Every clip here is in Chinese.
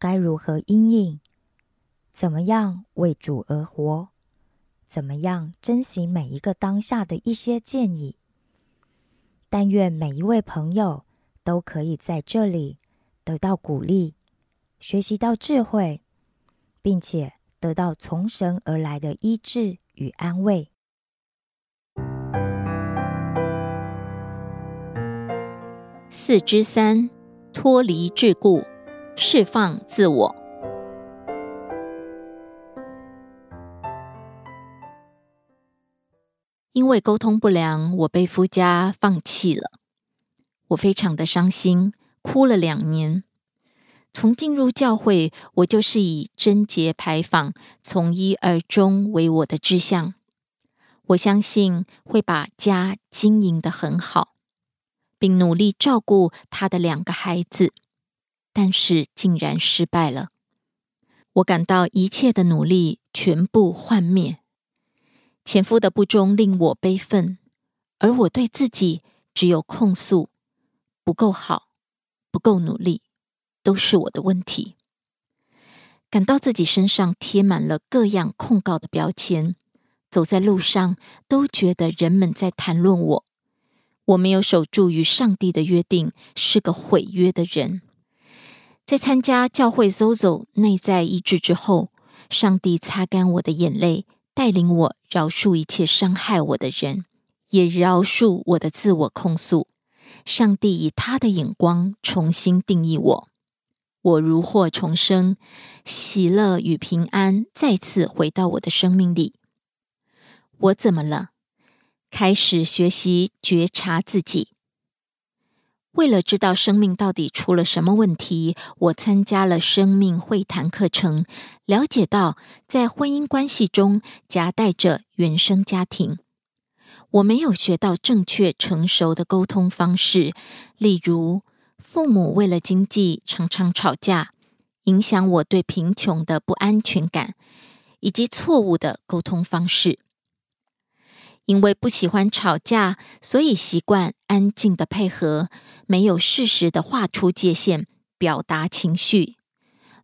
该如何应应，怎么样为主而活，怎么样珍惜每一个当下的一些建议。但愿每一位朋友都可以在这里得到鼓励，学习到智慧，并且得到从神而来的医治。与安慰。四之三，脱离桎梏，释放自我。因为沟通不良，我被夫家放弃了，我非常的伤心，哭了两年。从进入教会，我就是以贞洁牌坊、从一而终为我的志向。我相信会把家经营的很好，并努力照顾他的两个孩子，但是竟然失败了。我感到一切的努力全部幻灭。前夫的不忠令我悲愤，而我对自己只有控诉：不够好，不够努力。都是我的问题，感到自己身上贴满了各样控告的标签，走在路上都觉得人们在谈论我。我没有守住与上帝的约定，是个毁约的人。在参加教会 Zozo 内在医治之后，上帝擦干我的眼泪，带领我饶恕一切伤害我的人，也饶恕我的自我控诉。上帝以他的眼光重新定义我。我如获重生，喜乐与平安再次回到我的生命里。我怎么了？开始学习觉察自己。为了知道生命到底出了什么问题，我参加了生命会谈课程，了解到在婚姻关系中夹带着原生家庭。我没有学到正确成熟的沟通方式，例如。父母为了经济常常吵架，影响我对贫穷的不安全感，以及错误的沟通方式。因为不喜欢吵架，所以习惯安静的配合，没有适时的画出界限，表达情绪。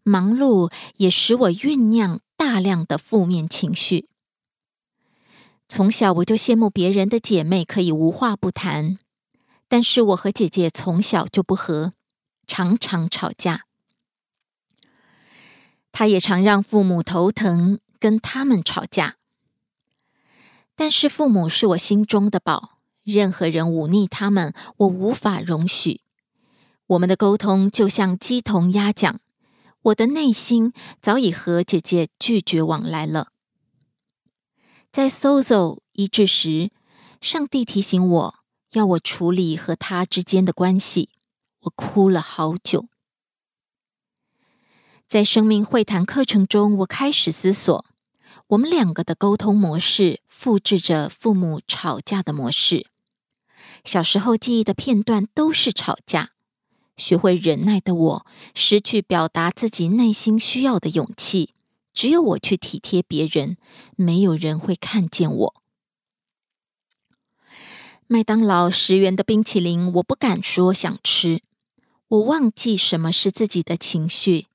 忙碌也使我酝酿大量的负面情绪。从小我就羡慕别人的姐妹可以无话不谈。但是我和姐姐从小就不和，常常吵架。他也常让父母头疼，跟他们吵架。但是父母是我心中的宝，任何人忤逆他们，我无法容许。我们的沟通就像鸡同鸭讲，我的内心早已和姐姐拒绝往来了。在 Sozo 医治时，上帝提醒我。要我处理和他之间的关系，我哭了好久。在生命会谈课程中，我开始思索，我们两个的沟通模式复制着父母吵架的模式。小时候记忆的片段都是吵架，学会忍耐的我，失去表达自己内心需要的勇气。只有我去体贴别人，没有人会看见我。麦当劳十元的冰淇淋，我不敢说想吃。我忘记什么是自己的情绪，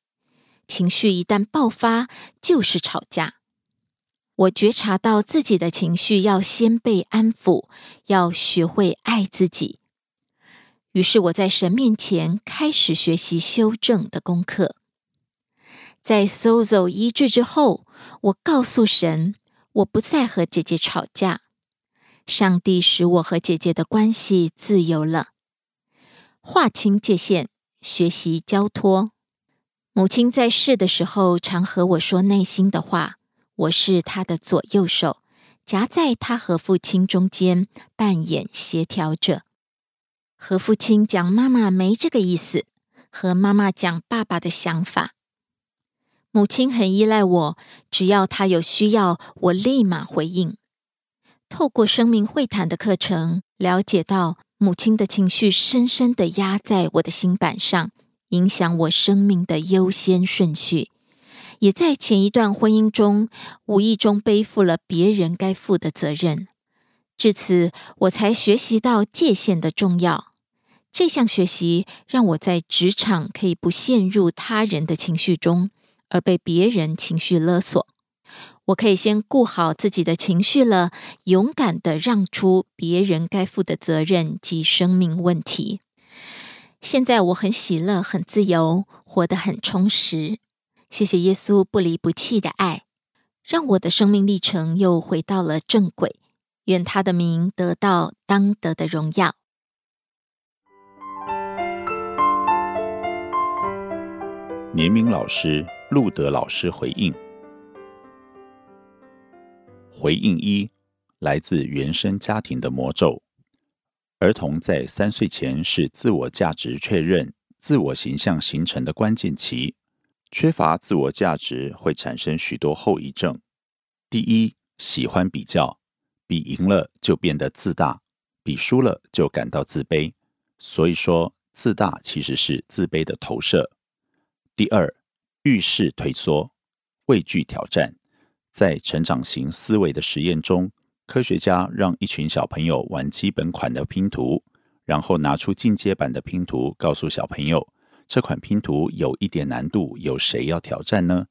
情绪一旦爆发就是吵架。我觉察到自己的情绪要先被安抚，要学会爱自己。于是我在神面前开始学习修正的功课。在 Sozo 医治之后，我告诉神，我不再和姐姐吵架。上帝使我和姐姐的关系自由了，划清界限，学习交托。母亲在世的时候，常和我说内心的话。我是他的左右手，夹在他和父亲中间，扮演协调者。和父亲讲妈妈没这个意思，和妈妈讲爸爸的想法。母亲很依赖我，只要她有需要，我立马回应。透过生命会谈的课程，了解到母亲的情绪深深的压在我的心板上，影响我生命的优先顺序。也在前一段婚姻中，无意中背负了别人该负的责任。至此，我才学习到界限的重要。这项学习让我在职场可以不陷入他人的情绪中。而被别人情绪勒索，我可以先顾好自己的情绪了，勇敢的让出别人该负的责任及生命问题。现在我很喜乐，很自由，活得很充实。谢谢耶稣不离不弃的爱，让我的生命历程又回到了正轨。愿他的名得到当得的荣耀。年明老师。路德老师回应：回应一，来自原生家庭的魔咒。儿童在三岁前是自我价值确认、自我形象形成的关键期，缺乏自我价值会产生许多后遗症。第一，喜欢比较，比赢了就变得自大，比输了就感到自卑。所以说，自大其实是自卑的投射。第二。遇事退缩，畏惧挑战。在成长型思维的实验中，科学家让一群小朋友玩基本款的拼图，然后拿出进阶版的拼图，告诉小朋友这款拼图有一点难度，有谁要挑战呢？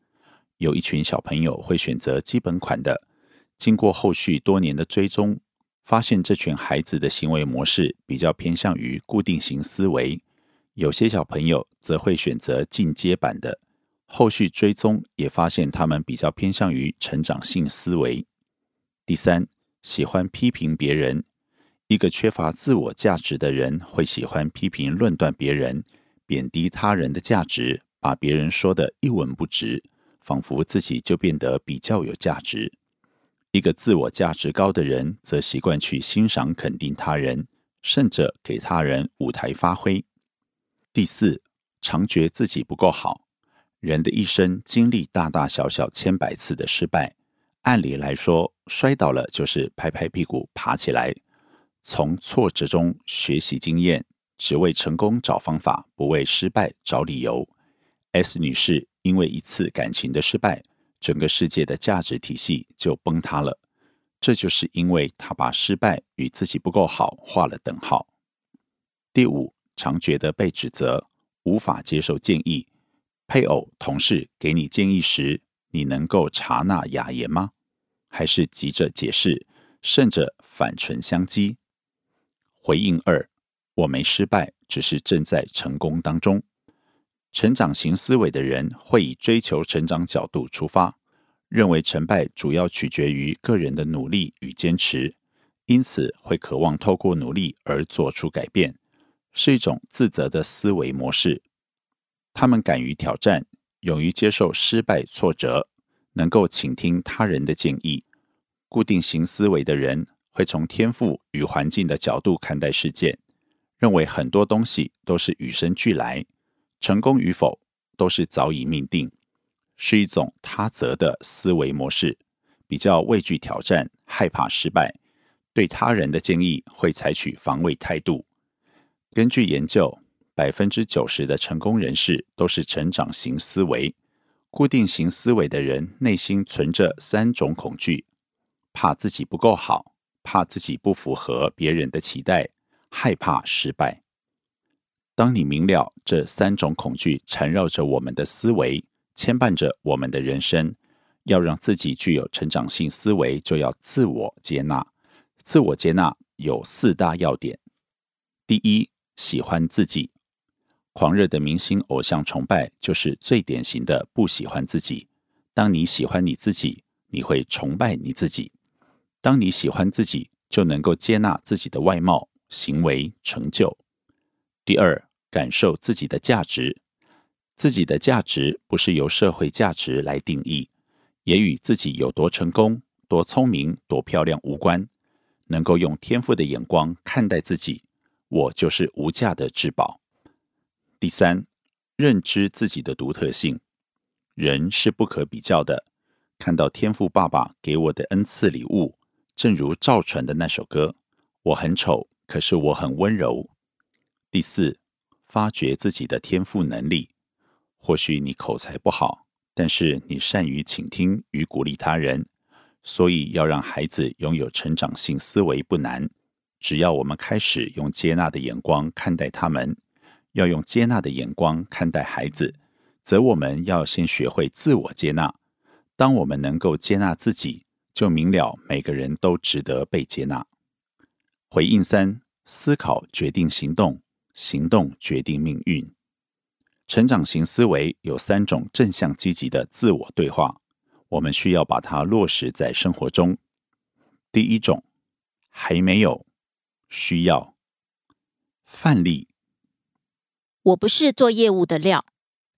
有一群小朋友会选择基本款的。经过后续多年的追踪，发现这群孩子的行为模式比较偏向于固定型思维，有些小朋友则会选择进阶版的。后续追踪也发现，他们比较偏向于成长性思维。第三，喜欢批评别人。一个缺乏自我价值的人会喜欢批评、论断别人，贬低他人的价值，把别人说的一文不值，仿佛自己就变得比较有价值。一个自我价值高的人，则习惯去欣赏、肯定他人，甚至给他人舞台发挥。第四，常觉自己不够好。人的一生经历大大小小千百次的失败，按理来说，摔倒了就是拍拍屁股爬起来，从挫折中学习经验，只为成功找方法，不为失败找理由。S 女士因为一次感情的失败，整个世界的价值体系就崩塌了。这就是因为她把失败与自己不够好画了等号。第五，常觉得被指责，无法接受建议。配偶、同事给你建议时，你能够察纳雅言吗？还是急着解释，甚至反唇相讥？回应二：我没失败，只是正在成功当中。成长型思维的人会以追求成长角度出发，认为成败主要取决于个人的努力与坚持，因此会渴望透过努力而做出改变，是一种自责的思维模式。他们敢于挑战，勇于接受失败挫折，能够倾听他人的建议。固定型思维的人会从天赋与环境的角度看待事件，认为很多东西都是与生俱来，成功与否都是早已命定，是一种他责的思维模式。比较畏惧挑战，害怕失败，对他人的建议会采取防卫态度。根据研究。百分之九十的成功人士都是成长型思维。固定型思维的人内心存着三种恐惧：怕自己不够好，怕自己不符合别人的期待，害怕失败。当你明了这三种恐惧缠绕着我们的思维，牵绊着我们的人生，要让自己具有成长性思维，就要自我接纳。自我接纳有四大要点：第一，喜欢自己。狂热的明星偶像崇拜就是最典型的不喜欢自己。当你喜欢你自己，你会崇拜你自己。当你喜欢自己，就能够接纳自己的外貌、行为、成就。第二，感受自己的价值。自己的价值不是由社会价值来定义，也与自己有多成功、多聪明、多漂亮无关。能够用天赋的眼光看待自己，我就是无价的至宝。第三，认知自己的独特性。人是不可比较的。看到天赋爸爸给我的恩赐礼物，正如赵传的那首歌：“我很丑，可是我很温柔。”第四，发掘自己的天赋能力。或许你口才不好，但是你善于倾听与鼓励他人，所以要让孩子拥有成长性思维不难。只要我们开始用接纳的眼光看待他们。要用接纳的眼光看待孩子，则我们要先学会自我接纳。当我们能够接纳自己，就明了每个人都值得被接纳。回应三：思考决定行动，行动决定命运。成长型思维有三种正向积极的自我对话，我们需要把它落实在生活中。第一种，还没有需要范例。我不是做业务的料，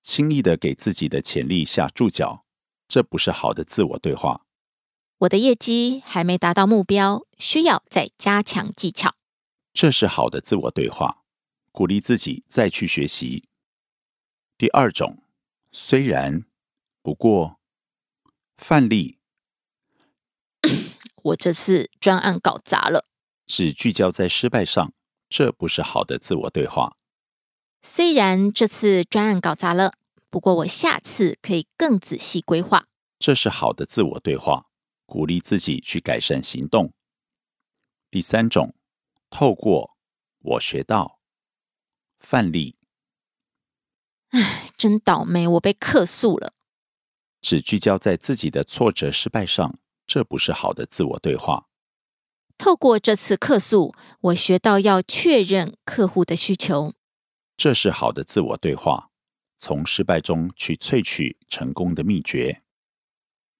轻易的给自己的潜力下注脚，这不是好的自我对话。我的业绩还没达到目标，需要再加强技巧，这是好的自我对话，鼓励自己再去学习。第二种，虽然不过范例，我这次专案搞砸了，只聚焦在失败上，这不是好的自我对话。虽然这次专案搞砸了，不过我下次可以更仔细规划。这是好的自我对话，鼓励自己去改善行动。第三种，透过我学到范例。唉，真倒霉，我被客诉了。只聚焦在自己的挫折失败上，这不是好的自我对话。透过这次客诉，我学到要确认客户的需求。这是好的自我对话，从失败中去萃取成功的秘诀。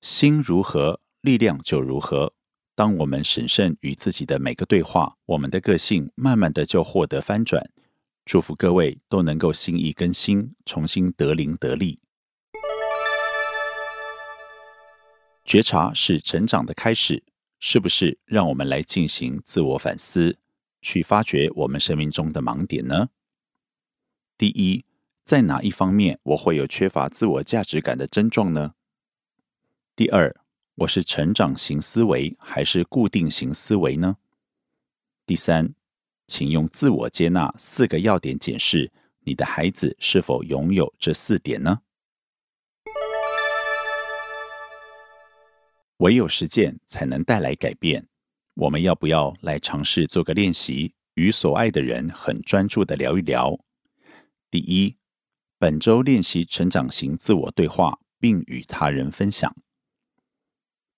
心如何，力量就如何。当我们审慎与自己的每个对话，我们的个性慢慢的就获得翻转。祝福各位都能够心意更新，重新得灵得力。觉察是成长的开始，是不是？让我们来进行自我反思，去发掘我们生命中的盲点呢？第一，在哪一方面我会有缺乏自我价值感的症状呢？第二，我是成长型思维还是固定型思维呢？第三，请用自我接纳四个要点检视你的孩子是否拥有这四点呢？唯有实践才能带来改变。我们要不要来尝试做个练习，与所爱的人很专注的聊一聊？第一，本周练习成长型自我对话，并与他人分享。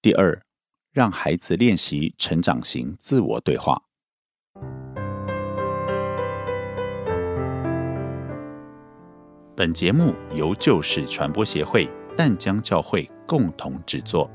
第二，让孩子练习成长型自我对话。本节目由旧事传播协会淡江教会共同制作。